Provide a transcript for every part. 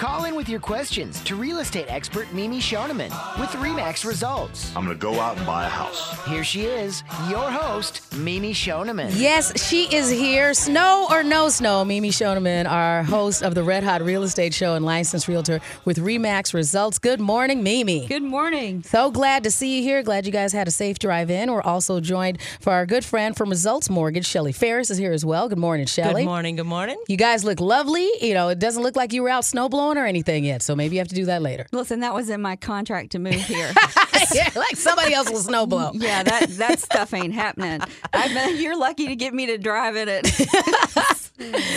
Call in with your questions to real estate expert Mimi Shoneman with Remax Results. I'm gonna go out and buy a house. Here she is, your host, Mimi Shoneman. Yes, she is here. Snow or no snow, Mimi Shoneman, our host of the Red Hot Real Estate Show and licensed realtor with Remax Results. Good morning, Mimi. Good morning. So glad to see you here. Glad you guys had a safe drive in. We're also joined for our good friend from Results Mortgage, Shelly Ferris is here as well. Good morning, Shelly. Good morning. Good morning. You guys look lovely. You know, it doesn't look like you were out snowblowing or anything yet, so maybe you have to do that later. Listen, that was in my contract to move here. yeah, like somebody else will snowblow. yeah, that that stuff ain't happening. I've been, you're lucky to get me to drive in it.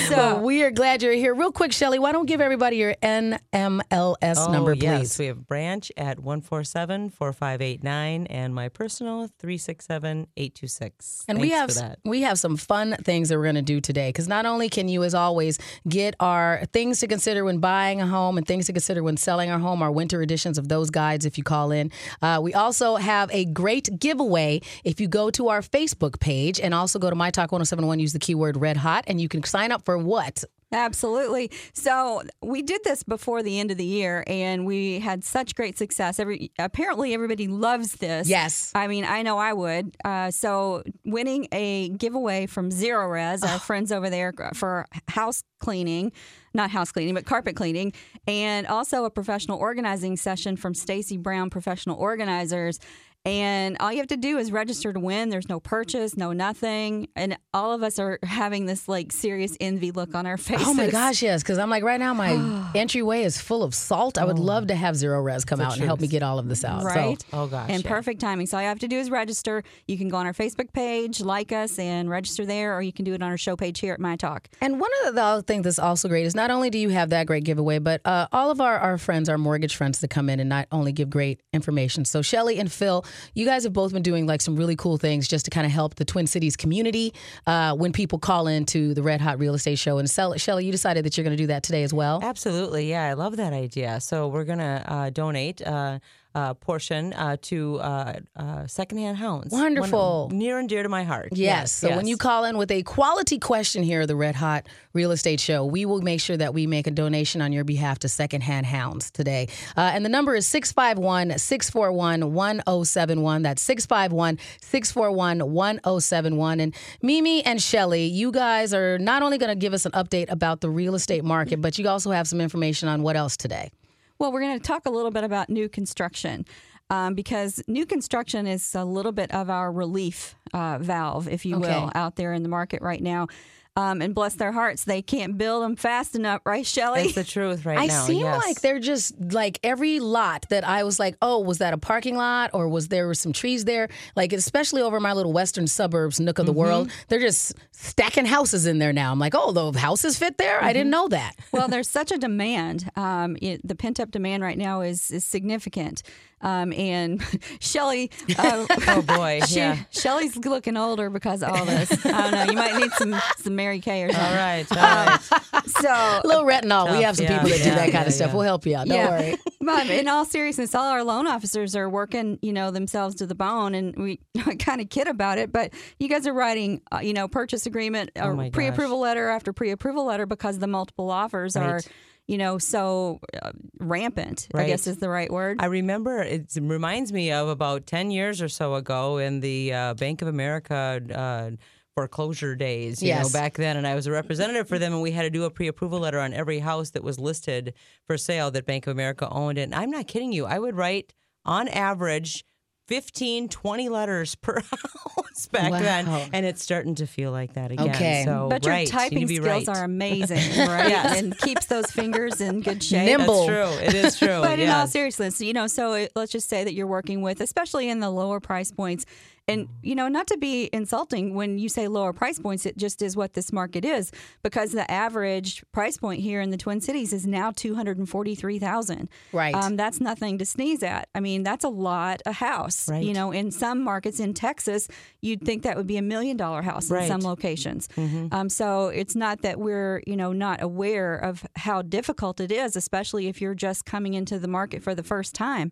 so Well, we are glad you're here. Real quick, Shelly, why don't give everybody your NMLS Oh, number, yes. please? We have branch at 147 4589 and my personal 367 826. And we have that. we have some fun things that we're going to do today because not only can you, as always, get our things to consider when buying a home and things to consider when selling our home, our winter editions of those guides. If you call in, uh, we also have a great giveaway if you go to our Facebook page and also go to My Talk 1071. Use the keyword Red Hot, and you can sign up for what? Absolutely. So we did this before the end of the year, and we had such great success. Every apparently everybody loves this. Yes. I mean, I know I would. Uh, so winning a giveaway from Zerorez, our friends over there for house cleaning, not house cleaning, but carpet cleaning, and also a professional organizing session from Stacy Brown Professional Organizers. And all you have to do is register to win. There's no purchase, no nothing. And all of us are having this like serious envy look on our faces. Oh my gosh, yes. Because I'm like, right now, my entryway is full of salt. I would love to have Zerorez come out and help me get all of this out. So- Right? Oh, gosh, And yeah. perfect timing. So all you have to do is register. You can go on our Facebook page, like us, and register there, or you can do it on our show page here at My Talk. And one of the other things that's also great is not only do you have that great giveaway, but uh, all of our, our friends, our mortgage friends, to come in and not only give great information. So Shelly and Phil, you guys have both been doing like some really cool things just to kind of help the Twin Cities community uh, when people call into the Red Hot Real Estate Show. And Shelly, you decided that you're going to do that today as well. Absolutely. Yeah, I love that idea. So we're going to uh, donate uh, a portion uh, to uh, uh, secondhand hounds. One- Wonderful. near and dear to my heart. Yes. So when you call in with a quality question here at the Red Hot Real Estate Show, we will make sure that we make a donation on your behalf to Secondhand Hounds today. Uh, and the number is 651 641 1071. That's 651 641 1071. And Mimi and Shelly, you guys are not only going to give us an update about the real estate market, but you also have some information on what else today. Well, we're going to talk a little bit about new construction. Um, because new construction is a little bit of our relief uh, valve, if you will, out there in the market right now. Um, and bless their hearts, they can't build them fast enough, right, Shelley? That's the truth right I now. seem yes. like they're just like every lot that I was like, oh, was that a parking lot or was there some trees there? Like, especially over my little western suburbs, nook of the world, they're just stacking houses in there now. I'm like, oh, the houses fit there? I didn't know that. well, there's such a demand. Um, it, the pent up demand right now is is significant. Um, and Shelly, uh, Oh, boy. she, yeah. Shelly's looking older because of all this. I don't know. You might need some some Mary Kay or something. All right. All right. So A little retinol. we have some yeah, people that do yeah, that kind yeah, of stuff. We'll help you out. Don't worry. but in all seriousness, all our loan officers are working, you know, themselves to the bone, and we kind of kid about it. But you guys are writing, uh, you know, purchase agreement Oh or my pre-approval letter after pre-approval letter because the multiple offers are, Right. You know, so uh, rampant. I guess is the right word. I remember it reminds me of about 10 years or so ago in the uh, Bank of America uh, foreclosure days, you Yes. know, back then. And I was a representative for them, and we had to do a pre approval letter on every house that was listed for sale that Bank of America owned. And I'm not kidding you, I would write on average 15, 20 letters per house back Wow. then. And it's starting to feel like that again. Okay. So, but your right, you typing need to be skills right. are amazing, right? Yes. And keeps those fingers in good shape. Nimble. That's true. It is true. But in all yes. seriousness, you know, so it, let's just say that you're working with, especially in the lower price points, And, you know, not to be insulting when you say lower price points, it just is what this market is because the average price point here in the Twin Cities is now 243,000. Right. Um, that's nothing to sneeze at. I mean, that's a lot a house. Right. You know, in some markets in Texas, you'd think that would be a million dollar house in some locations. Um, so it's not that we're, you know, not aware of how difficult it is, especially if you're just coming into the market for the first time.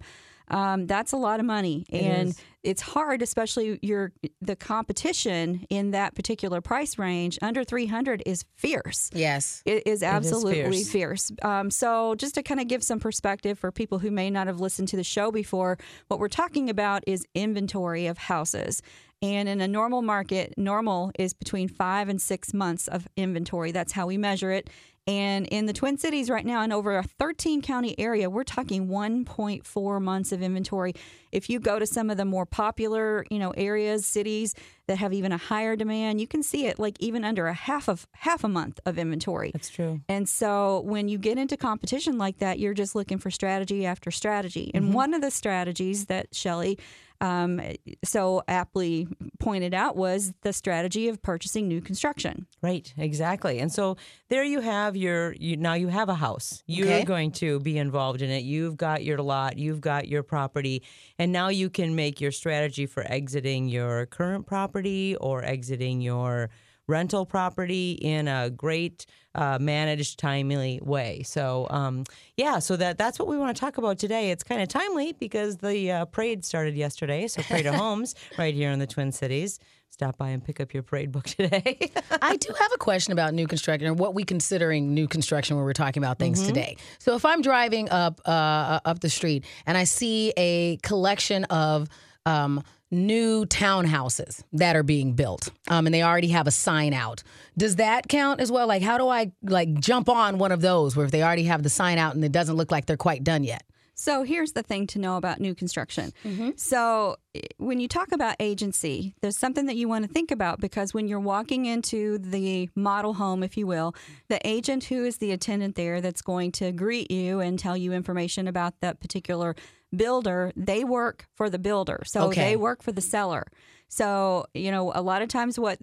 Um, that's a lot of money, and is. it's hard, especially your the competition in that particular price range under 300 is fierce. Yes. It is absolutely fierce. fierce. Um, so, just to kind of give some perspective for people who may not have listened to the show before, what we're talking about is inventory of houses. And in a normal market, normal is between five and six months of inventory. That's how we measure it. And in the Twin Cities right now, in over a 13 county area, we're talking 1.4 months of inventory. If you go to some of the more popular, you know, areas, cities that have even a higher demand, you can see it like even under a half of half a month of inventory. That's true. And so when you get into competition like that, you're just looking for strategy after strategy. And mm-hmm. one of the strategies that Shelley um, so aptly pointed out was the strategy of purchasing new construction. Right, exactly. And so there you have your you now you have a house. You're Okay. going to be involved in it. You've got your lot, you've got your property, and now you can make your strategy for exiting your current property or exiting your rental property in a great uh, managed timely way. So um, yeah so that that's what we want to talk about today. It's kind of timely because the uh, parade started yesterday so parade of homes right here in the twin cities. Stop by and pick up your parade book today. I do have a question about new construction or what we considering new construction when we're talking about things today. So if I'm driving up uh, up the street and I see a collection of um, new townhouses that are being built, um, and they already have a sign out, does that count as well? Like, how do I like jump on one of those where if they already have the sign out and it doesn't look like they're quite done yet? So here's the thing to know about new construction. So when you talk about agency, there's something that you want to think about because when you're walking into the model home, if you will, the agent who is the attendant there that's going to greet you and tell you information about that particular builder, they work for the builder. So Okay. they work for the seller. So, you know, a lot of times what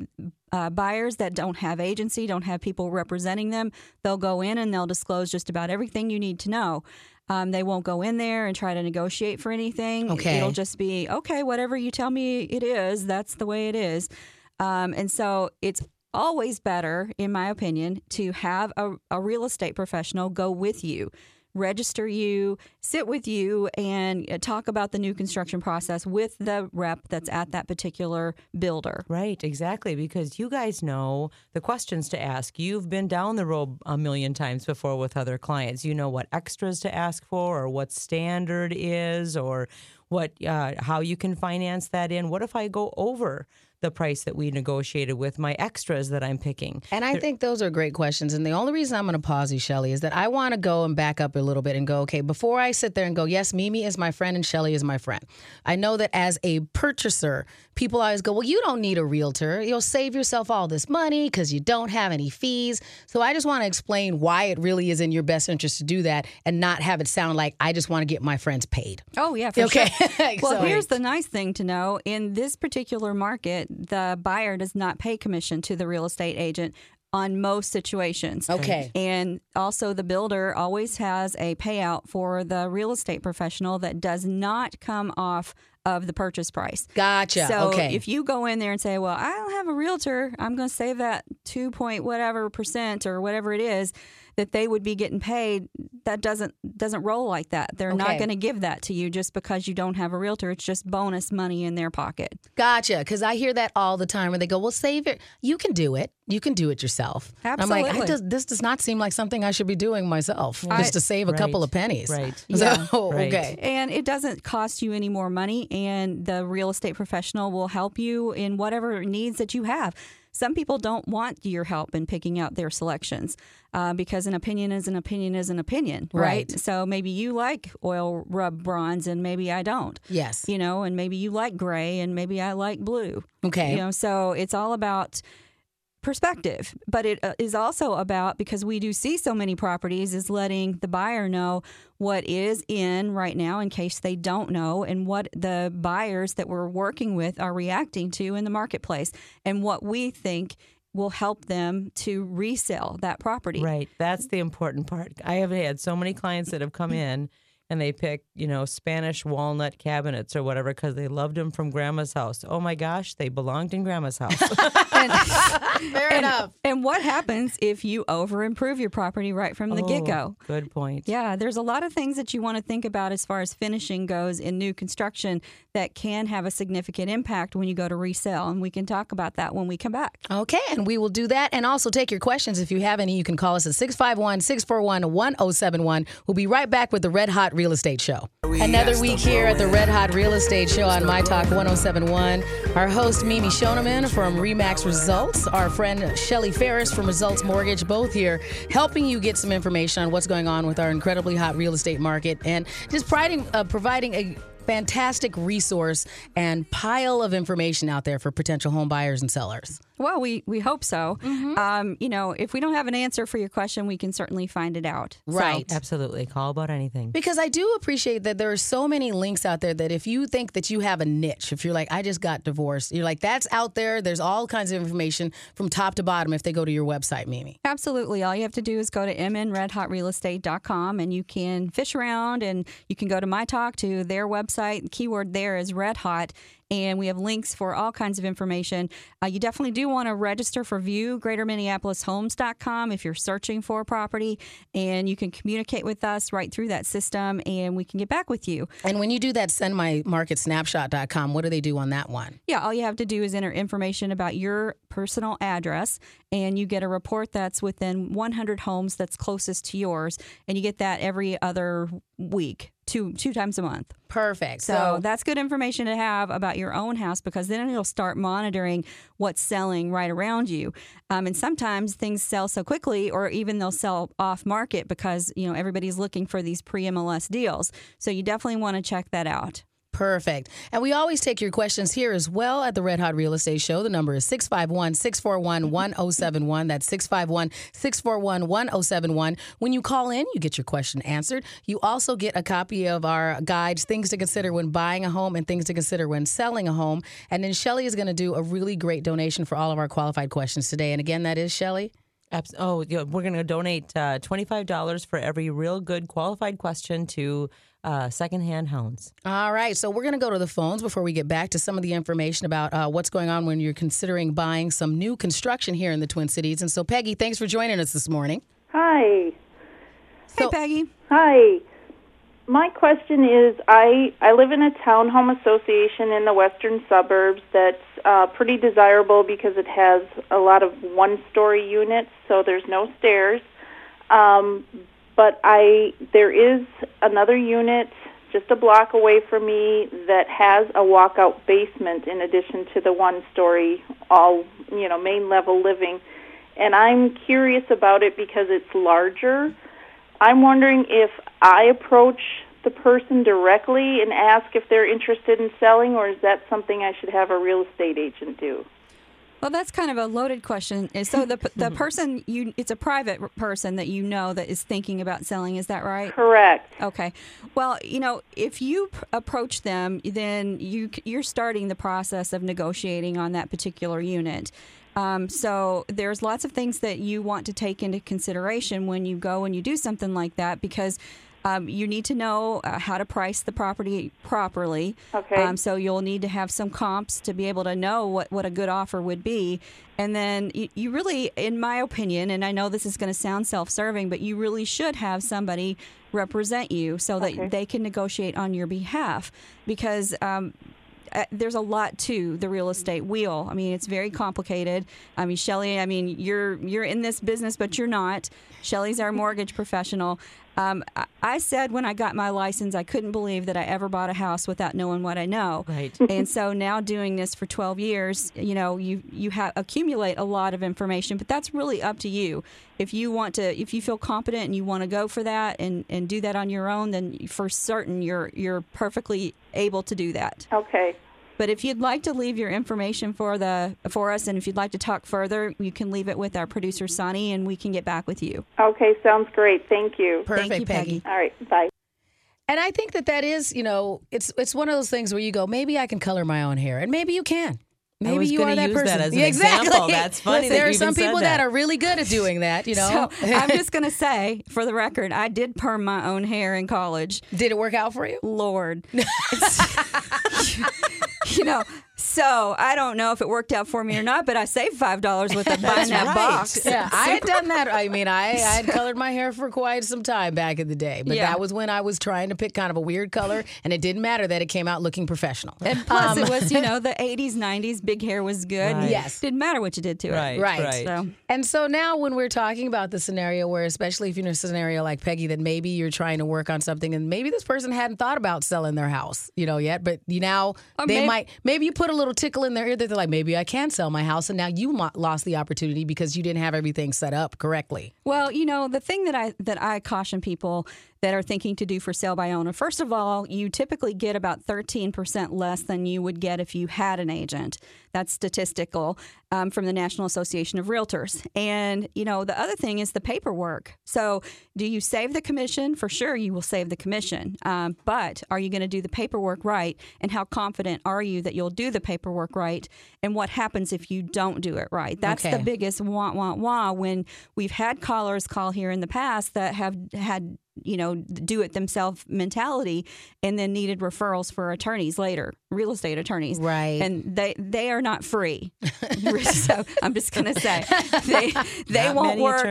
uh, buyers that don't have agency, don't have people representing them, they'll go in and they'll disclose just about everything you need to know. Um, they won't go in there and try to negotiate for anything. Okay. It'll just be, okay, whatever you tell me it is, that's the way it is. Um, and so it's always better, in my opinion, to have a, a real estate professional go with you, register you, sit with you, and uh, talk about the new construction process with the rep that's at that particular builder. Right, exactly. Because you guys know the questions to ask. You've been down the road a million times before with other clients. You know what extras to ask for, or what standard is, or what uh, how you can finance that in. What if I go over the price that we negotiated with my extras that I'm picking? And I think those are great questions. And the only reason I'm going to pause you, Shelly, is that I want to go and back up a little bit and go, okay, before I sit there and go, yes, Mimi is my friend and Shelly is my friend. I know that as a purchaser, people always go, well, you don't need a realtor. You'll save yourself all this money because you don't have any fees. So I just want to explain why it really is in your best interest to do that and not have it sound like I just want to get my friends paid. Oh yeah, for Okay. sure. Well, So- here's the nice thing to know: in this particular market, the buyer does not pay commission to the real estate agent on most situations. Okay. And also, the builder always has a payout for the real estate professional that does not come off of the purchase price. Gotcha. So okay. if you go in there and say, "Well, I don't have a realtor. I'm going to save that two point whatever percent or whatever it is that they would be getting paid," that doesn't doesn't roll like that. They're not going to give that to you just because you don't have a realtor. It's just bonus money in their pocket. Gotcha. Because I hear that all the time where they go, well, save it. You can do it. You can do it yourself. And I'm like, I does, this does not seem like something I should be doing myself I- just to save a couple of pennies. Right. So, Right. okay. And it doesn't cost you any more money, and the real estate professional will help you in whatever needs that you have. Some people don't want your help in picking out their selections uh, because an opinion is an opinion is an opinion, right? Right. So maybe you like oil rub bronze and maybe I don't. Yes. You know, and maybe you like gray and maybe I like blue. Okay. You know, so it's all about perspective. But it uh, also about because we do see so many properties, is letting the buyer know what is in right now in case they don't know and what the buyers that we're working with are reacting to in the marketplace and what we think will help them to resell that property. Right. That's the important part. I have had so many clients that have come in and they pick, you know, Spanish walnut cabinets or whatever because they loved them from grandma's house. Oh my gosh, they belonged in grandma's house. Fair enough. And what happens if you over improve your property right from the Oh, get go? Good point. Yeah, there's a lot of things that you want to think about as far as finishing goes in new construction that can have a significant impact when you go to resell. And we can talk about that when we come back. Okay, and we will do that and also take your questions. If you have any, you can call us at 651 641 1071. We'll be right back with the Red Hot Real Estate Show. Another week here at the Red Hot Real Estate Show on My Talk 1071. Our host, Mimi Shoneman from Remax Results, our friend Shelly Ferris from Results Mortgage, both here helping you get some information on what's going on with our incredibly hot real estate market and just providing, uh, providing a fantastic resource and pile of information out there for potential home buyers and sellers. Well, we, we hope so. Mm-hmm. Um, you know, if we don't have an answer for your question, we can certainly find it out. So- Right. Absolutely. Call about anything. Because I do appreciate that there are so many links out there that if you think that you have a niche, if you're like, I just got divorced, you're like, that's out there. There's all kinds of information from top to bottom if they go to your website, Mimi. Absolutely. All you have to do is go to mnredhotrealestate.com and you can fish around and you can go to my talk to their website. The keyword there is red hot. And we have links for all kinds of information. Uh, you definitely do want to register for View, greaterminneapolishomes.com if you're searching for a property. And you can communicate with us right through that system and we can get back with you. And when you do that, send my marketsnapshot.com. What do they do on that one? Yeah, all you have to do is enter information about your personal address, and you get a report that's within 100 homes that's closest to yours, and you get that every other week, two two times a month. Perfect. So, that's good information to have about your own house because then you'll start monitoring what's selling right around you. Um, and sometimes things sell so quickly, or even they'll sell off market because you know everybody's looking for these pre MLS deals. So you definitely want to check that out. Perfect. And we always take your questions here as well at the Red Hot Real Estate Show. The number is 651 641 1071. That's 651 641 1071. When you call in, you get your question answered. You also get a copy of our guides, things to consider when buying a home and things to consider when selling a home. And then Shelly is going to do a really great donation for all of our qualified questions today. And again, that is Shelly. Oh, yeah, we're going to donate uh, $25 for every real good qualified question to uh, Secondhand Hounds. All right, so we're going to go to the phones before we get back to some of the information about uh, what's going on when you're considering buying some new construction here in the Twin Cities. And so, Peggy, thanks for joining us this morning. Hi. Hey, Peggy. Hi. My question is I, I live in a townhome association in the western suburbs that's uh, pretty desirable because it has a lot of one story units, so there's no stairs. Um, but I there is another unit just a block away from me that has a walkout basement in addition to the one story all you know main level living and I'm curious about it because it's larger. I'm wondering if I approach the person directly and ask if they're interested in selling, or is that something I should have a real estate agent do? Well, that's kind of a loaded question. So the the person you it's a private person that you know that is thinking about selling. Is that right? Correct. Okay. Well, you know, if you p- approach them, then you you're starting the process of negotiating on that particular unit. Um, so there's lots of things that you want to take into consideration when you go and you do something like that because. Um, you need to know uh, how to price the property properly. Okay. Um, so you'll need to have some comps to be able to know what, what a good offer would be. And then you, you really, in my opinion, and I know this is going to sound self serving, but you really should have somebody represent you so that Okay. they can negotiate on your behalf because. Um, uh, there's a lot to the real estate wheel. I mean, it's very complicated. I mean, Shelly, I mean, you're you're in this business, but you're not. Shelly's our mortgage professional. Um, I, I said when I got my license, I couldn't believe that I ever bought a house without knowing what I know. Right. and so now doing this for 12 years, you know, you you have accumulate a lot of information, but that's really up to you. If you want to, if you feel competent and you want to go for that and, and do that on your own, then for certain you're you're perfectly able to do that. Okay. But if you'd like to leave your information for the for us, and if you'd like to talk further, you can leave it with our producer Sonny, and we can get back with you. Okay, sounds great. Thank you. Perfect, you, Peggy. All right, bye. And I think that that is, you know, it's it's one of those things where you go, maybe I can color my own hair, and maybe you can. Maybe was you are that use person. that as an Yeah, exactly. example. That's funny that there are some people that. that. are really good at doing that. You know, So I'm just gonna say, for the record, I did perm my own hair in college. did it work out for you? Lord, you know. So I don't know if it worked out for me or not, but I saved five dollars with a buying that right. box. Yeah, I had done that. I mean, I, I had colored my hair for quite some time back in the day, but Yeah. that was when I was trying to pick kind of a weird color, and it didn't matter that it came out looking professional. And plus, Um, it was you know the '80s, '90s. Big hair was good. Right. Yes. didn't matter what you did to it. Right. Right. So And so now, when we're talking about the scenario where, especially if you're in a scenario like Peggy, that maybe you're trying to work on something, and maybe this person hadn't thought about selling their house, you know, yet, but you now Or they maybe- might, maybe you put a little tickle in their ear that they're like, maybe I can sell my house, and now you mo- lost the opportunity because you didn't have everything set up correctly. Well, you know, the thing that I that I caution people that are thinking to do for sale by owner, first of all, you typically get about 13% less than you would get if you had an agent. That's statistical um, from the National Association of Realtors. And, you know, the other thing is the paperwork. So, do you save the commission? For sure, you will save the commission. Um, but are you going to do the paperwork right? And how confident are you that you'll do the paperwork right? And what happens if you don't do it right? That's Okay. the biggest wah wah wah when we've had callers call here in the past that have had you know do it themselves mentality and then needed referrals for attorneys later real estate attorneys Right. and they they are not free so i'm just going to say they they won't work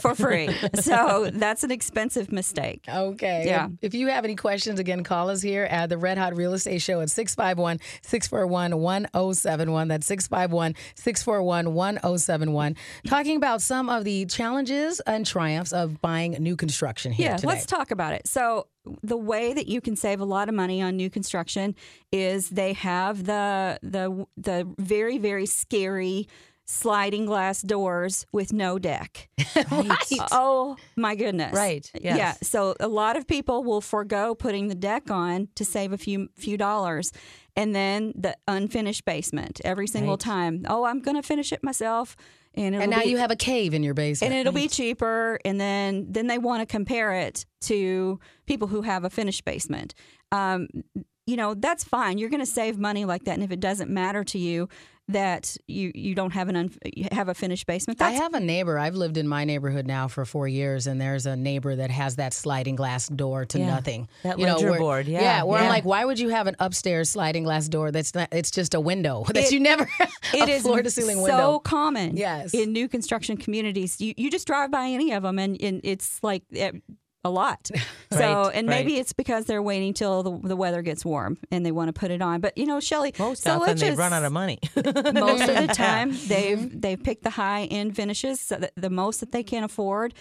for free so that's an expensive mistake Okay. Yeah. If, if you have any questions, again, call us here at the Red Hot Real Estate Show at 651 641 1071. That's 651 641 1071. Talking about some of the challenges and triumphs of buying new construction here Yeah, today. Let's talk about it. So, the way that you can save a lot of money on new construction is they have the the the very very scary sliding glass doors with no deck. Oh my goodness. Right, Yeah. So a lot of people will forego putting the deck on to save a few few dollars. And then the unfinished basement every single Right. time. Oh, I'm going to finish it myself. And, it'll and now be- you have a cave in your basement. and it'll be cheaper and then then they want to compare it to people who have a finished basement um, you know that's fine you're going to save money like that and if it doesn't matter to you that you you don't have an un, have a finished basement I have a neighbor. I've lived in my neighborhood now for four years, and there's a neighbor that has that sliding glass door to Yeah, nothing. that you know, ledger where- board, yeah, where I'm yeah. like, why would you have an upstairs sliding glass door? That's not. It's just a window that It- you never. it a is floor to ceiling so window. common Yes. in new construction communities you, you just drive by any of them and, and it's like eh, a lot. So Right, and maybe right. it's because they're waiting till the, the weather gets warm and they want to put it on. But you know shelly Most so often they run out of money. most of the time they've mm-hmm. they've picked the high end finishes so that the most that they can afford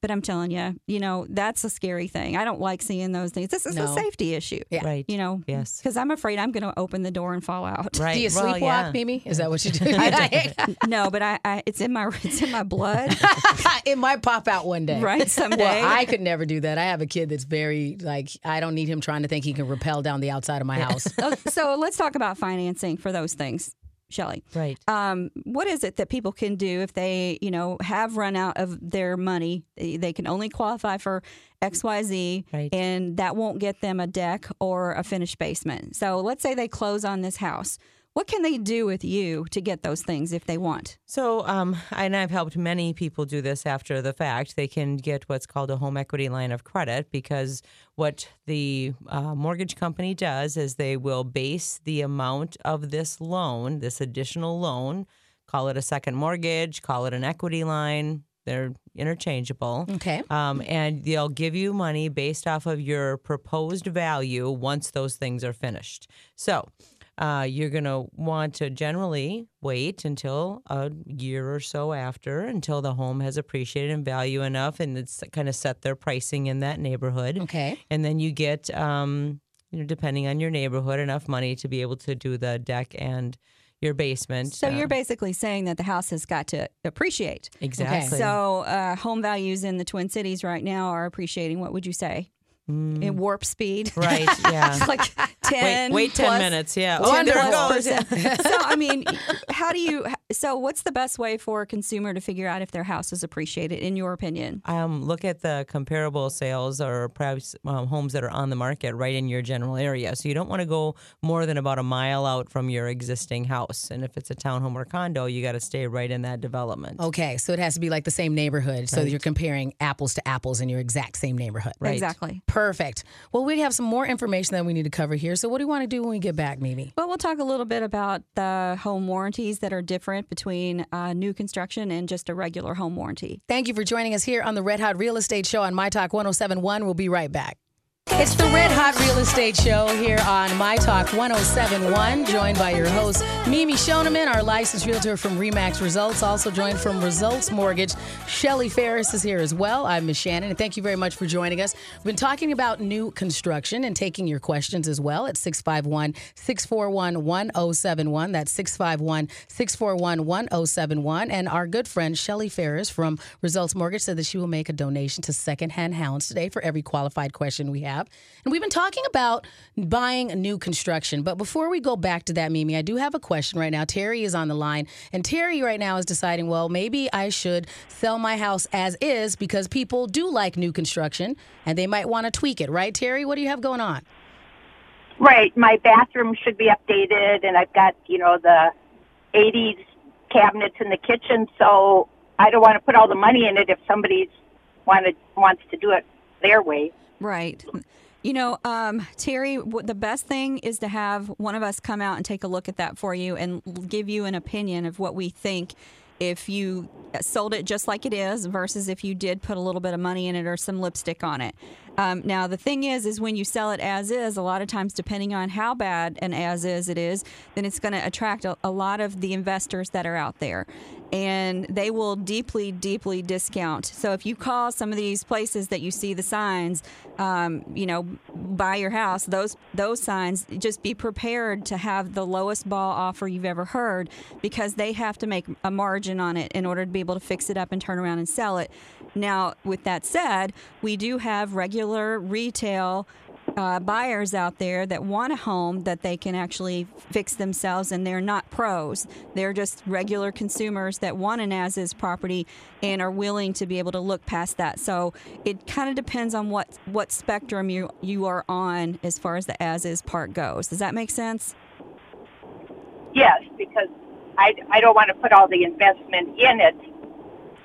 but i'm telling you you know that's a scary thing i don't like seeing those things this is a safety issue Yeah. Right. you know Yes. because i'm afraid i'm going to open the door and fall out Right. Do you well, sleepwalk, yeah. Mimi? Is that what you do? no but I, I it's in my it's in my blood it might pop out one day. right someday Well, I could never do that. I have a kid that's very like I don't need him trying to think he can rappel down the outside of my house. Oh, so let's talk about financing for those things, Shelley. Right. Um, what is it that people can do if they, you know, have run out of their money? They, they can only qualify for X, Y, Z, Right. and that won't get them a deck or a finished basement. So let's say they close on this house. What can they do with you to get those things if they want? So, um, and I've helped many people do this after the fact. They can get what's called a home equity line of credit because what the uh, mortgage company does is they will base the amount of this loan, this additional loan, call it a second mortgage, call it an equity line. They're interchangeable. Okay. Um, and they'll give you money based off of your proposed value once those things are finished. So uh, you're going to want to generally wait until a year or so after until the home has appreciated in value enough and it's kind of set their pricing in that neighborhood. Okay. And then you get, um, you know, depending on your neighborhood, enough money to be able to do the deck and your basement. So you're Um, basically saying that the house has got to appreciate. exactly. So uh, home values in the Twin Cities right now are appreciating. What would you say? Mm. in warp speed. Right. Yeah. It's like 10 wait, wait 10 minutes. Yeah. 10 Oh, it goes. so I mean, how do you? So what's the best way for a consumer to figure out if their house is appreciated, in your opinion? Um, look at the comparable sales or perhaps um, homes that are on the market right in your general area. So you don't want to go more than about a mile out from your existing house. And if it's a townhome or condo, you got to stay right in that development. Okay, so it has to be like the same neighborhood. So Right. you're comparing apples to apples in your exact same neighborhood. Right. Exactly. Perfect. Well, we have some more information that we need to cover here. So, what do you want to do when we get back, Mimi? Well, we'll talk a little bit about the home warranties that are different between uh, new construction and just a regular home warranty. Thank you for joining us here on the Red Hot Real Estate Show on My Talk 1071. We'll be right back. It's the Red Hot Real Estate Show here on My Talk 1071, joined by your host, Mimi Shoneman, our licensed realtor from REMAX Results, also joined from Results Mortgage. Shelly Ferris is here as well. I'm Miss Shannon, and thank you very much for joining us. We've been talking about new construction and taking your questions as well at 651 641 1071. That's 651 641 1071. And our good friend, Shelly Ferris from Results Mortgage, said that she will make a donation to Secondhand Hounds today for every qualified question we have. And we've been talking about buying new construction. But before we go back to that, Mimi, I do have a question right now. Terry is on the line. And Terry right now is deciding, well, maybe I should sell my house as is because people do like new construction and they might want to tweak it, right, Terry? What do you have going on? Right. My bathroom should be updated, and I've got, you know, the 80s cabinets in the kitchen, so I don't want to put all the money in it if somebody's wanted, wants to do it their way. Right. You know, um, Terry, the best thing is to have one of us come out and take a look at that for you and give you an opinion of what we think if you sold it just like it is versus if you did put a little bit of money in it or some lipstick on it. Um, now, the thing is, is when you sell it as is, a lot of times, depending on how bad an as is it is, then it's going to attract a, a lot of the investors that are out there. And they will deeply, deeply discount. So if you call some of these places that you see the signs, um, you know, buy your house, those those signs, just be prepared to have the lowest ball offer you've ever heard because they have to make a margin on it in order to be able to fix it up and turn around and sell it. Now, with that said, we do have regular retail uh, buyers out there that want a home that they can actually fix themselves, and they're not pros. They're just regular consumers that want an as is property and are willing to be able to look past that. So it kind of depends on what, what spectrum you, you are on as far as the as is part goes. Does that make sense? Yes, because I, I don't want to put all the investment in it,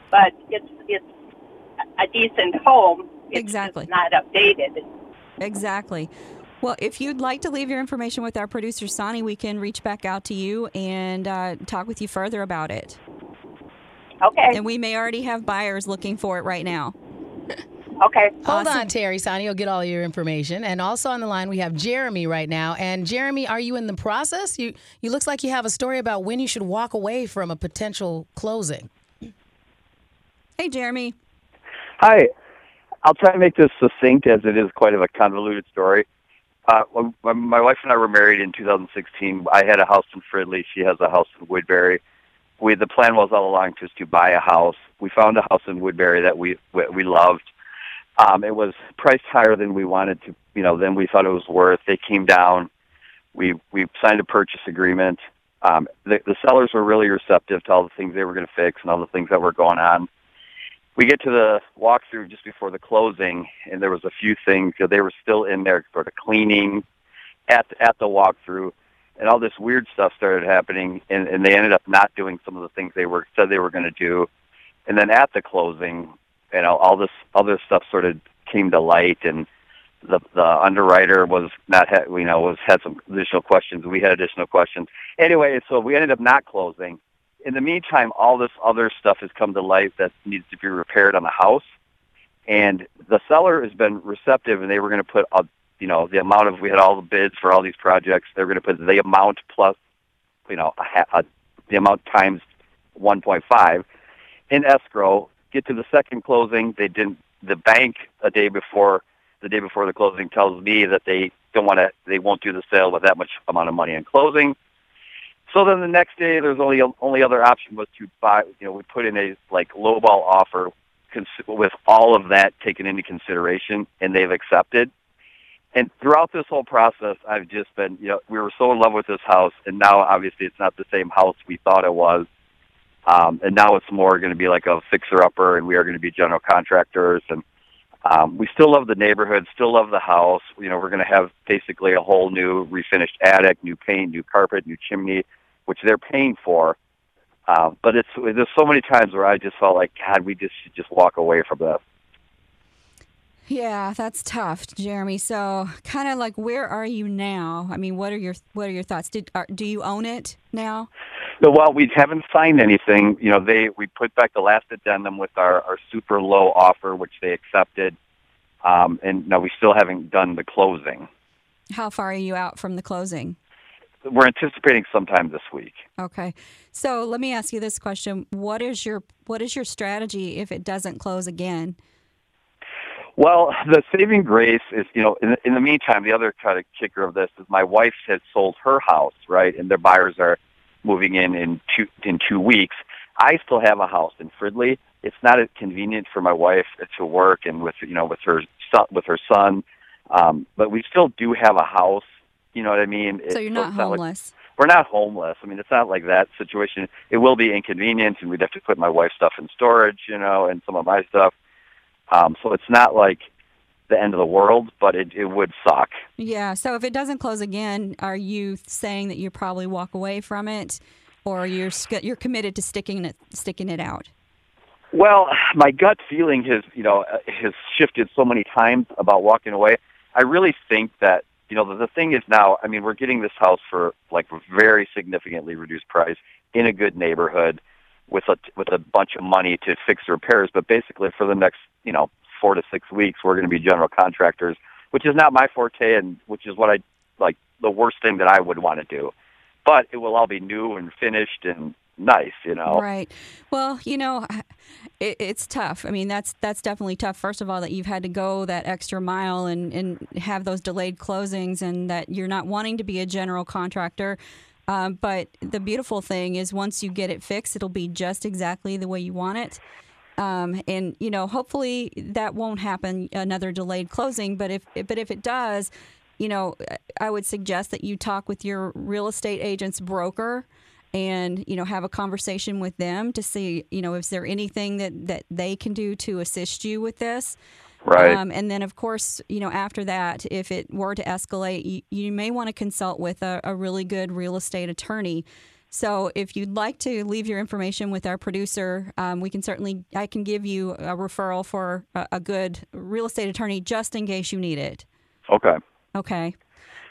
but it's it's a decent home. It's Exactly. not updated. Exactly. Well, if you'd like to leave your information with our producer, Sonny, we can reach back out to you and uh, talk with you further about it. Okay. And we may already have buyers looking for it right now. Okay. Hold Awesome. on, Terry. Sonny will get all your information. And also on the line, we have Jeremy right now. And Jeremy, are you in the process? You you looks like you have a story about when you should walk away from a potential closing. Hey, Jeremy. Hi. I'll try to make this succinct as it is quite of a convoluted story. Uh, when, my wife and I were married in 2016, I had a house in Fridley. She has a house in Woodbury. We the plan was all along just to buy a house. We found a house in Woodbury that we we, we loved. Um, it was priced higher than we wanted to, you know, than we thought it was worth. They came down. We we signed a purchase agreement. Um, the, the sellers were really receptive to all the things they were going to fix and all the things that were going on we get to the walkthrough just before the closing, and there was a few things. You they were still in there, sort of cleaning at at the walkthrough, and all this weird stuff started happening. And, and they ended up not doing some of the things they were said they were going to do. And then at the closing, you know, all this other stuff sort of came to light, and the the underwriter was not ha- you know was had some additional questions. We had additional questions. Anyway, so we ended up not closing in the meantime, all this other stuff has come to light that needs to be repaired on the house. And the seller has been receptive, and they were going to put, a, you know, the amount of we had all the bids for all these projects. They were going to put the amount plus, you know, a, a, the amount times 1.5 in escrow. Get to the second closing, they didn't. The bank a day before, the day before the closing, tells me that they don't want to, they won't do the sale with that much amount of money in closing. So then the next day, there's only only other option was to buy. You know, we put in a like lowball offer cons- with all of that taken into consideration, and they've accepted. And throughout this whole process, I've just been, you know, we were so in love with this house, and now obviously it's not the same house we thought it was. Um, and now it's more going to be like a fixer upper, and we are going to be general contractors. And um, we still love the neighborhood, still love the house. You know, we're going to have basically a whole new refinished attic, new paint, new carpet, new chimney, which they're paying for. Um, but it's there's so many times where I just felt like God, we just should just walk away from this. Yeah, that's tough, Jeremy. So, kind of like, where are you now? I mean, what are your what are your thoughts? Did are, do you own it now? No, well, we haven't signed anything. You know, they we put back the last addendum with our our super low offer, which they accepted, um, and now we still haven't done the closing. How far are you out from the closing? We're anticipating sometime this week. Okay. So let me ask you this question: What is your what is your strategy if it doesn't close again? Well, the saving grace is, you know, in, in the meantime, the other kind of kicker of this is my wife has sold her house, right, and their buyers are moving in in two in two weeks. I still have a house in Fridley. It's not as convenient for my wife to work and with you know with her son with her son, um, but we still do have a house. You know what I mean? So you're not it's like- homeless. we're not homeless. I mean, it's not like that situation. It will be inconvenient, and we'd have to put my wife's stuff in storage, you know, and some of my stuff. Um, so it's not like the end of the world, but it, it would suck. Yeah. So if it doesn't close again, are you saying that you probably walk away from it, or you're sc- you're committed to sticking it sticking it out? Well, my gut feeling has, you know, uh, has shifted so many times about walking away. I really think that, you know, the, the thing is now, I mean, we're getting this house for like very significantly reduced price in a good neighborhood with a with a bunch of money to fix the repairs, but basically for the next, you know, 4 to 6 weeks we're going to be general contractors, which is not my forte and which is what I like the worst thing that I would want to do. But it will all be new and finished and nice, you know. Right. Well, you know, it, it's tough. I mean, that's that's definitely tough. First of all, that you've had to go that extra mile and and have those delayed closings, and that you're not wanting to be a general contractor. Um, but the beautiful thing is, once you get it fixed, it'll be just exactly the way you want it. Um, and you know, hopefully that won't happen. Another delayed closing, but if but if it does, you know, I would suggest that you talk with your real estate agent's broker and you know have a conversation with them to see you know is there anything that that they can do to assist you with this Right. um, and then of course you know after that if it were to escalate you, you may want to consult with a, a really good real estate attorney so if you'd like to leave your information with our producer um, we can certainly i can give you a referral for a, a good real estate attorney just in case you need it Okay. okay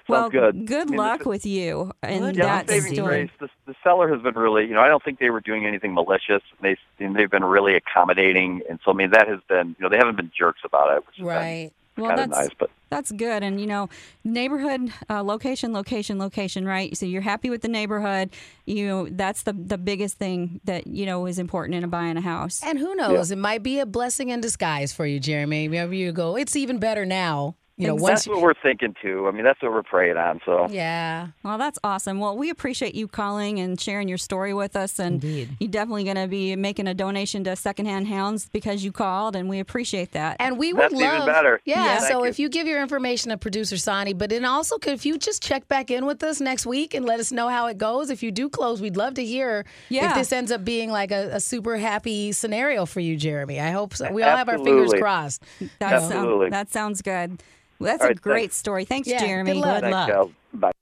well good. good I mean, luck this- with you and Yeah, that the saving story. grace. The, the seller has been really, you know, I don't think they were doing anything malicious. They and they've been really accommodating, and so I mean that has been, you know, they haven't been jerks about it, which has Right. Well, kind of that's nice. But that's good, and you know, neighborhood, uh, location, location, location, right? So you're happy with the neighborhood. You know, that's the the biggest thing that you know is important in buying a house. And who knows? It might be a blessing in disguise for you, Jeremy. Maybe you go, it's even better now. You know, once that's what we're thinking too. I mean, that's what we're praying on. So yeah. Well, that's awesome. Well, we appreciate you calling and sharing your story with us, and Indeed. you're definitely going to be making a donation to Secondhand Hounds because you called, and we appreciate that. And we would That's even love, better. Yeah. Yeah. So you. if you give your information to producer Sonny, but then also could if you just check back in with us next week and let us know how it goes. If you do close, we'd love to hear Yeah. if this ends up being like a, a super happy scenario for you, Jeremy. I hope so. We all have our fingers crossed. That, Absolutely. sound, that sounds good. Well, that's All a right, great thanks. story. Thanks, Yeah, Jeremy. good luck. Good luck. thanks, Bye.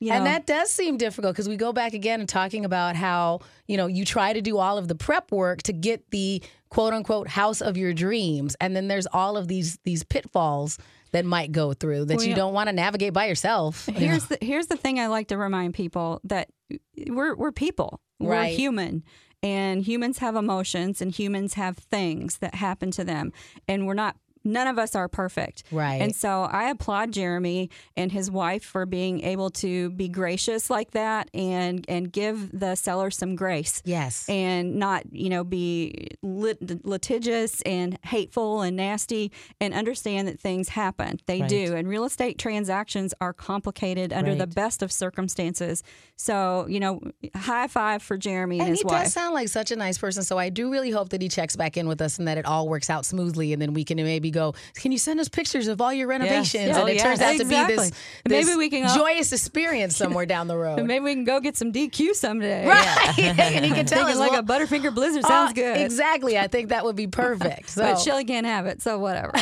You And that does seem difficult because we go back again and talking about how, you know, you try to do all of the prep work to get the quote unquote house of your dreams. And then there's all of these these pitfalls that might go through that Well, you yeah. don't want to navigate by yourself. you know. here's the here's the thing I like to remind people that we're we're people. We're Right. human. And humans have emotions and humans have things that happen to them. And we're not none of us are perfect. Right. And so I applaud Jeremy and his wife for being able to be gracious like that and and give the seller some grace. Yes. And not, you know, be lit- litigious and hateful and nasty and understand that things happen. They Right. do. And real estate transactions are complicated under the best of circumstances. So, you know, high five for Jeremy and, And his wife. he does sound like such a nice person. So I do really hope that he checks back in with us and that it all works out smoothly. And then we can maybe go, can you send us pictures of all your renovations? Yeah. And Oh, it yes. turns out to be Exactly. this, maybe we can all- joyous experience somewhere down the road. And maybe we can go get some DQ someday. Right. and he can tell us like well, a Butterfinger Blizzard sounds uh, good. Exactly. I think that would be perfect. So But Shelly can't have it, so whatever.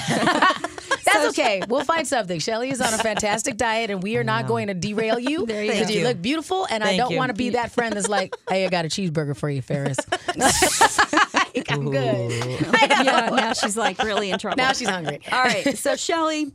That's okay. We'll find something. Shelly is on a fantastic diet, and we are not going to derail you There you because go. you you. look beautiful. And I don't want to be that friend that's like, "Hey, I got a cheeseburger for you, Ferris." I'm good. yeah, now she's like really in trouble. Now she's hungry. All right, so Shelly,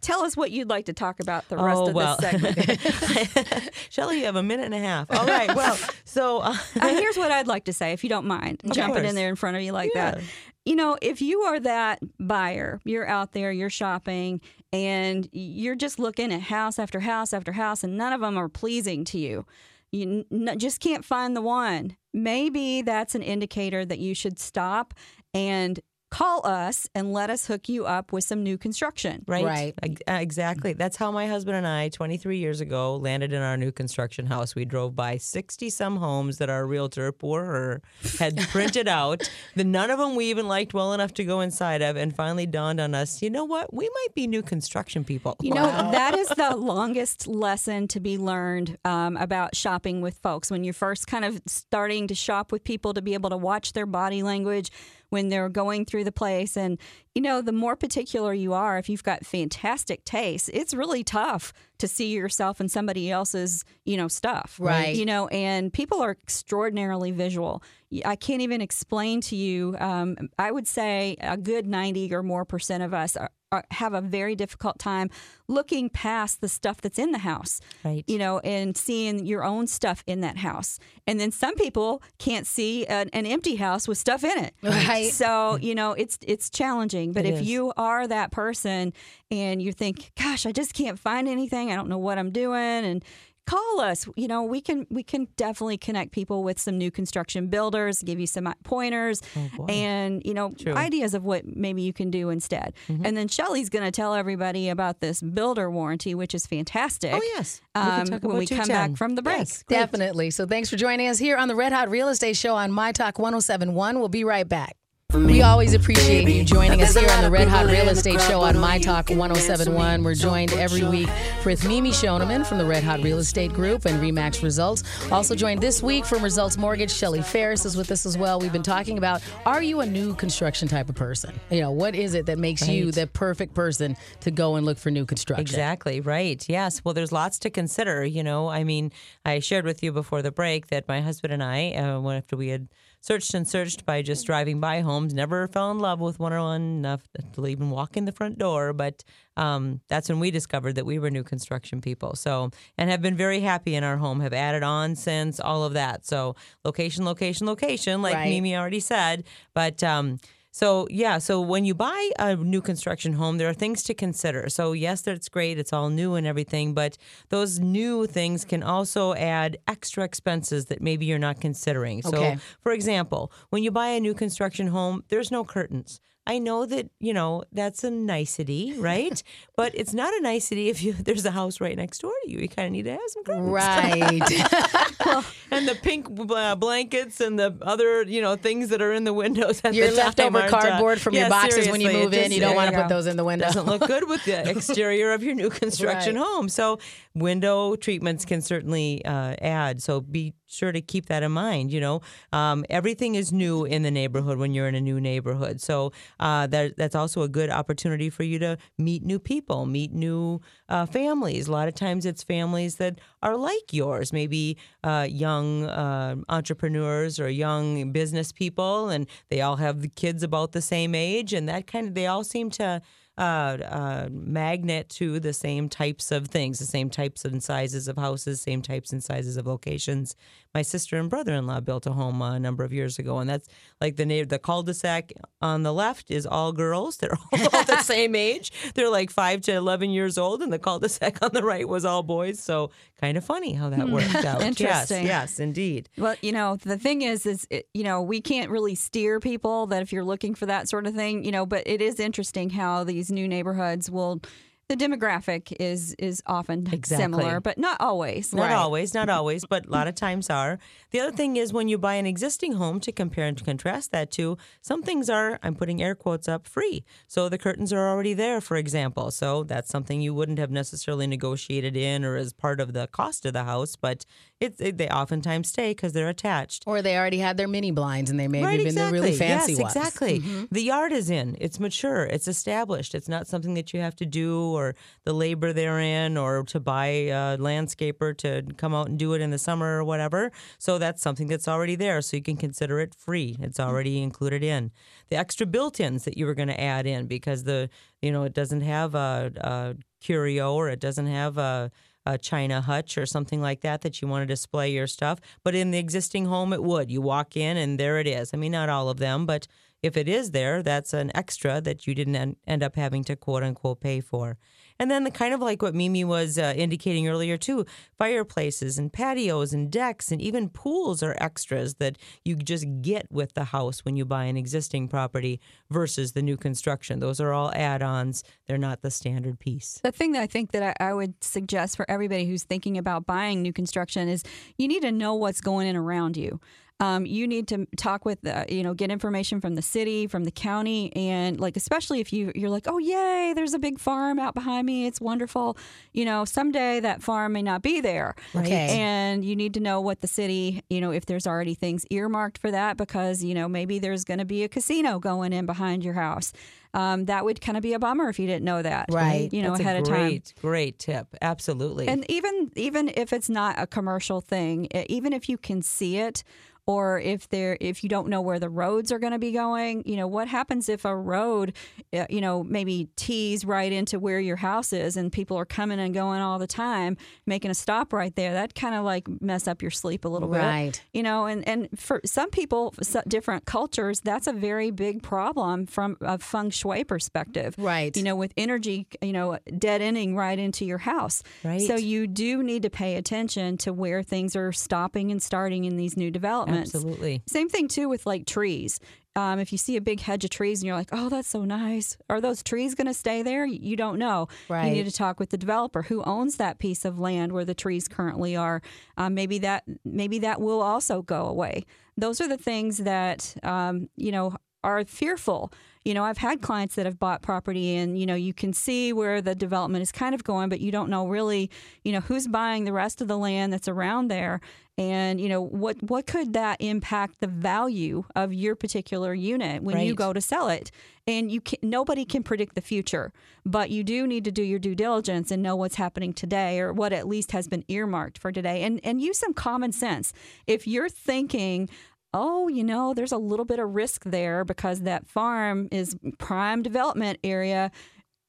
tell us what you'd like to talk about the rest oh of well, this segment. Shelly, you have a minute and a half. All right. Well, so uh, Uh, here's what I'd like to say, if you don't mind, jumping course. in there in front of you like that. You know, if you are that buyer, you're out there, you're shopping, and you're just looking at house after house after house, and none of them are pleasing to you. You n- just can't find the one. Maybe that's an indicator that you should stop and call us and let us hook you up with some new construction. Right. Right. Ex- uh, Exactly. That's how my husband and I, 23 years ago, landed in our new construction house. We drove by 60 some homes that our realtor, poor her, had printed out. The none of them we even liked well enough to go inside of, and finally dawned on us. You know what? We might be new construction people. You know, that is the longest lesson to be learned um, about shopping with folks. When you're first kind of starting to shop with people, to be able to watch their body language when they're going through the place. And, you know, the more particular you are, if you've got fantastic taste, it's really tough to see yourself in somebody else's, you know, stuff. Right. You know, and people are extraordinarily visual. I can't even explain to you. Um, I would say a good 90 or more percent of us are, are, have a very difficult time looking past the stuff that's in the house. Right. You know, and seeing your own stuff in that house. And then some people can't see an, an empty house with stuff in it. Right. So, you know, it's it's challenging. But It if is. you are that person and you think, gosh, I just can't find anything, I don't know what I'm doing and call us you know we can we can definitely connect people with some new construction builders give you some pointers boy. and you know True. ideas of what maybe you can do instead and then shelly's going to tell everybody about this builder warranty which is fantastic Oh, yes. We um, talk when we come back from the break Yes. Definitely. So thanks for joining us here on the Red Hot Real Estate Show on My Talk 1071. We'll be right back. We always appreciate you joining us here on the Red Hot Real Estate Show on My Talk 1071. We're joined every week with Mimi Shoneman from the Red Hot Real Estate Group and Remax Results. Also joined this week from Results Mortgage, Shelly Ferris is with us as well. We've been talking about are you a new construction type of person? You know, what is it that makes you the perfect person to go and look for new construction? Exactly, right. Yes. Well, there's lots to consider. You know, I mean, I shared with you before the break that my husband and I, uh, after we had searched and searched by just driving by homes, never fell in love with one or one enough to even walk in the front door. But um, that's when we discovered that we were new construction people. So, and have been very happy in our home, have added on since all of that. So, location, location, location, like Right. Mimi already said. But, um, so yeah, so when you buy a new construction home, there are things to consider. So yes, that's great; it's all new and everything, but those new things can also add extra expenses that maybe you're not considering. Okay. So, for example, when you buy a new construction home, there's no curtains. I know that you know that's a nicety, right? but it's not a nicety if you there's a house right next door to you. You kind of need to have some curtains, Right. and the pink uh, blankets and the other you know things that are in the windows. At Your the leftover aren't, uh, cardboard from your boxes when you seriously, move in. You don't want to put those in the window. Doesn't look good with the exterior of your new construction Right. home. So window treatments can certainly uh, add. So be sure to keep that in mind. You know, um, everything is new in the neighborhood when you're in a new neighborhood. So uh, that that's also a good opportunity for you to meet new people, meet new uh, families. A lot of times it's families that are like yours, maybe uh, young uh, entrepreneurs or young business people, and they all have the kids about the same age, and that kind of they all seem to uh, uh, magnet to the same types of things, the same types and sizes of houses, same types and sizes of locations. My sister and brother-in-law built a home uh, a number of years ago, and that's like the na- the cul-de-sac on the left is all girls. They're all about the same age. They're like five to eleven years old, and the cul-de-sac on the right was all boys. So kind of funny how that worked out. Interesting. Yes, yes, indeed. Well, you know, the thing is, is it, you know, we can't really steer people that if you're looking for that sort of thing, you know, but it is interesting how these new neighborhoods will. The demographic is is often Exactly. similar, but not always. Not always, not always, but a lot of times are. The other thing is when you buy an existing home to compare and contrast that to, some things are, I'm putting air quotes up, free. So the curtains are already there, for example. So that's something you wouldn't have necessarily negotiated in or as part of the cost of the house, but it, it, they oftentimes stay because they're attached. Or they already had their mini blinds and they maybe Right, been the really fancy yes, ones. Mm-hmm. exactly. The yard is in. It's mature. It's established. It's not something that you have to do or the labor therein or to buy a landscaper to come out and do it in the summer or whatever. So that's something that's already there. So you can consider it free. It's already included in. The extra built-ins that you were going to add in because the you know it doesn't have a, a curio or it doesn't have a a china hutch or something like that that you want to display your stuff. But in the existing home, it would. You walk in and there it is. I mean, not all of them, but if it is there, that's an extra that you didn't end up having to quote unquote pay for. And then the kind of like what Mimi was uh, indicating earlier too, fireplaces and patios and decks and even pools are extras that you just get with the house when you buy an existing property versus the new construction. Those are all add-ons. They're not the standard piece. The thing that I think that I, I would suggest for everybody who's thinking about buying new construction is you need to know what's going in around you. Um, you need to talk with, uh, you know, get information from the city, from the county, and like especially if you you're like, oh yay, there's a big farm out behind me, it's wonderful. You know, someday that farm may not be there, Okay. and you need to know what the city, you know, if there's already things earmarked for that, because you know maybe there's going to be a casino going in behind your house. Um, that would kind of be a bummer if you didn't know that, Right. You know, That's ahead a of time. great, great tip. Absolutely. And even even if it's not a commercial thing, even if you can see it, or if there if you don't know where the roads are going to be going, you know what happens if a road, uh, you know, maybe tees right into where your house is, and people are coming and going all the time, making a stop right there. That kind of like mess up your sleep a little Right. bit, you know. And and for some people, different cultures, that's a very big problem from a feng shui perspective, Right. You know, with energy, you know, dead ending right into your house, Right. So you do need to pay attention to where things are stopping and starting in these new developments. Absolutely. Same thing too with like trees. Um, if you see a big hedge of trees and you're like, oh, that's so nice. Are those trees going to stay there? You don't know. You need to talk with the developer who owns that piece of land where the trees currently are. Um, maybe that maybe that will also go away. Those are the things that um, you know are fearful. You know, I've had clients that have bought property and, you know, you can see where the development is kind of going, but you don't know really, you know, who's buying the rest of the land that's around there. And, you know, what what could that impact the value of your particular unit when you go to sell it? And you can, nobody can predict the future, but you do need to do your due diligence and know what's happening today or what at least has been earmarked for today and and use some common sense. If you're thinking oh, you know, there's a little bit of risk there because that farm is prime development area.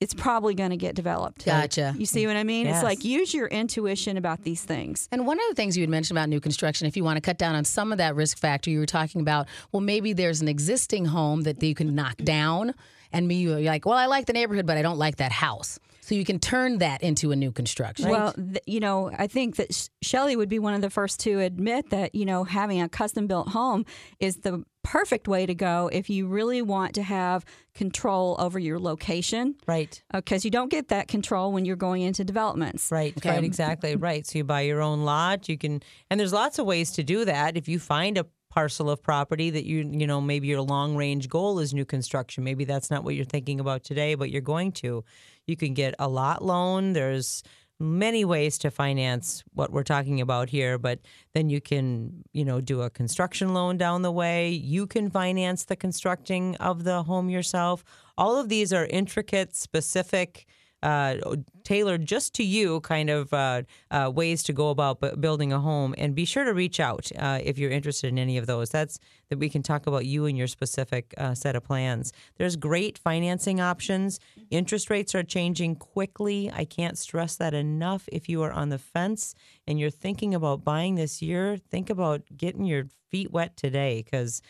It's probably going to get developed. Gotcha. You see what I mean? Yes. It's like use your intuition about these things. And one of the things you had mentioned about new construction, if you want to cut down on some of that risk factor, you were talking about, well, maybe there's an existing home that you can knock down. And me, you're like, well, I like the neighborhood, but I don't like that house. So you can turn that into a new construction. Well, th- you know, I think that Sh- Shelley would be one of the first to admit that, you know, having a custom built home is the perfect way to go if you really want to have control over your location. Right. Uh, because you don't get that control when you're going into developments. Right, right, exactly. Right. So you buy your own lot. You can, and there's lots of ways to do that. If you find a parcel of property that you, you know, maybe your long range goal is new construction. Maybe that's not what you're thinking about today, but you're going to. You can get a lot loan. There's many ways to finance what we're talking about here, but then you can, you know, do a construction loan down the way. You can finance the constructing of the home yourself. All of these are intricate, specific uh, tailored just to you kind of uh, uh, ways to go about bu- building a home. And be sure to reach out uh, if you're interested in any of those. That's that we can talk about you and your specific uh, set of plans. There's great financing options. Interest rates are changing quickly. I can't stress that enough. If you are on the fence and you're thinking about buying this year, think about getting your feet wet today because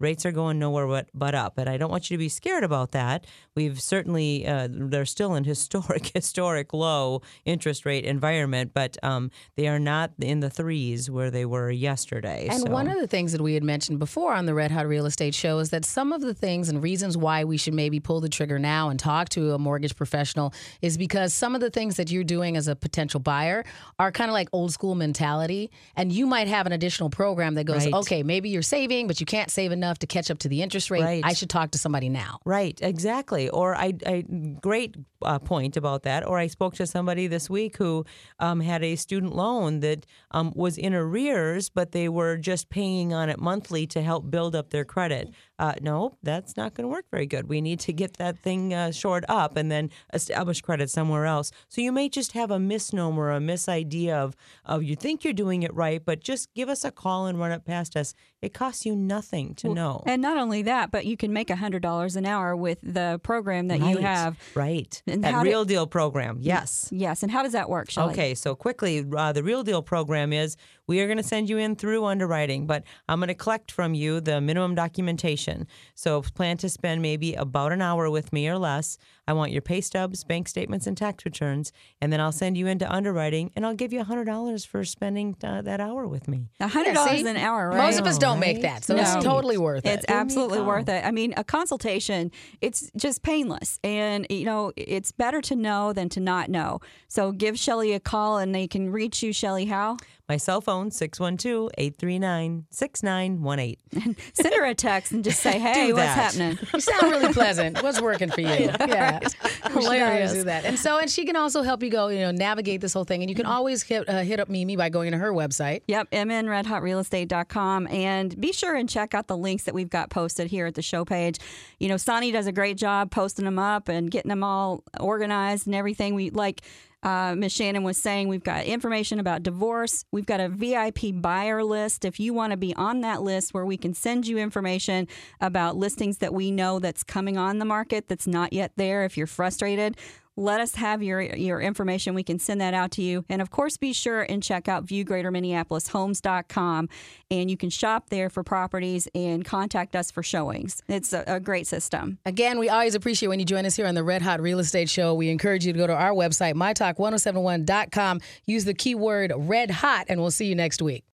rates are going nowhere but, but up. And I don't want you to be scared about that. We've certainly, uh, they're still in historic, historic low interest rate environment, but um, they are not in the threes where they were yesterday. And so. one of the things that we had mentioned before on the Red Hot Real Estate Show is that some of the things and reasons why we should maybe pull the trigger now and talk to a mortgage professional is because some of the things that you're doing as a potential buyer are kind of like old school mentality. And you might have an additional program that goes, Right. okay, maybe you're saving, but you can't save enough to catch up to the interest rate. Right. I should talk to somebody now. Right, exactly. Or I, I great uh, point about that. Or I spoke to somebody this week who um, had a student loan that um, was in arrears, but they were just paying on it monthly to help build up their credit. Uh, no, that's not going to work very good. We need to get that thing uh, shored up and then establish credit somewhere else. So you may just have a misnomer, a misidea of of you think you're doing it right, but just give us a call and run it past us. It costs you nothing to know. And not only that, but you can make $100 an hour with the program that you have. Right. And that do- Real Deal program. Yes. Yes. And how does that work, Shelley? Okay, so quickly, uh, the Real Deal program is we are going to send you in through underwriting, but I'm going to collect from you the minimum documentation. So plan to spend maybe about an hour with me or less. I want your pay stubs, bank statements, and tax returns, and then I'll send you into underwriting, and I'll give you $100 for spending uh, that hour with me. $100 Yeah, an hour, right? Most of us don't make that, so it's totally worth it. It's absolutely worth it. I mean, a consultation, it's just painless. And, you know, it's better to know than to not know. So give Shelly a call and they can reach you, Shelly, how? My cell phone, 612 839 6918. Send her a text and just say, hey, what's happening? You sound really pleasant. What's working for you? Yeah, We should Hilarious. Do that, and so and she can also help you go, you know, navigate this whole thing. And you can always hit uh, hit up Mimi by going to her website. Yep, mnredhotrealestate.com. And be sure and check out the links that we've got posted here at the show page. You know, Sonny does a great job posting them up and getting them all organized and everything. We like uh, Miss Shannon was saying, we've got information about divorce. We've got a VIP buyer list. If you want to be on that list where we can send you information about listings that we know that's coming on the market that's not yet there, if you're frustrated, let us have your your information. We can send that out to you. And of course, be sure and check out viewgreaterminneapolishomes.com and you can shop there for properties and contact us for showings. It's a, a great system. Again, we always appreciate when you join us here on the Red Hot Real Estate Show. We encourage you to go to our website, mytalk1071.com, use the keyword red hot, and we'll see you next week.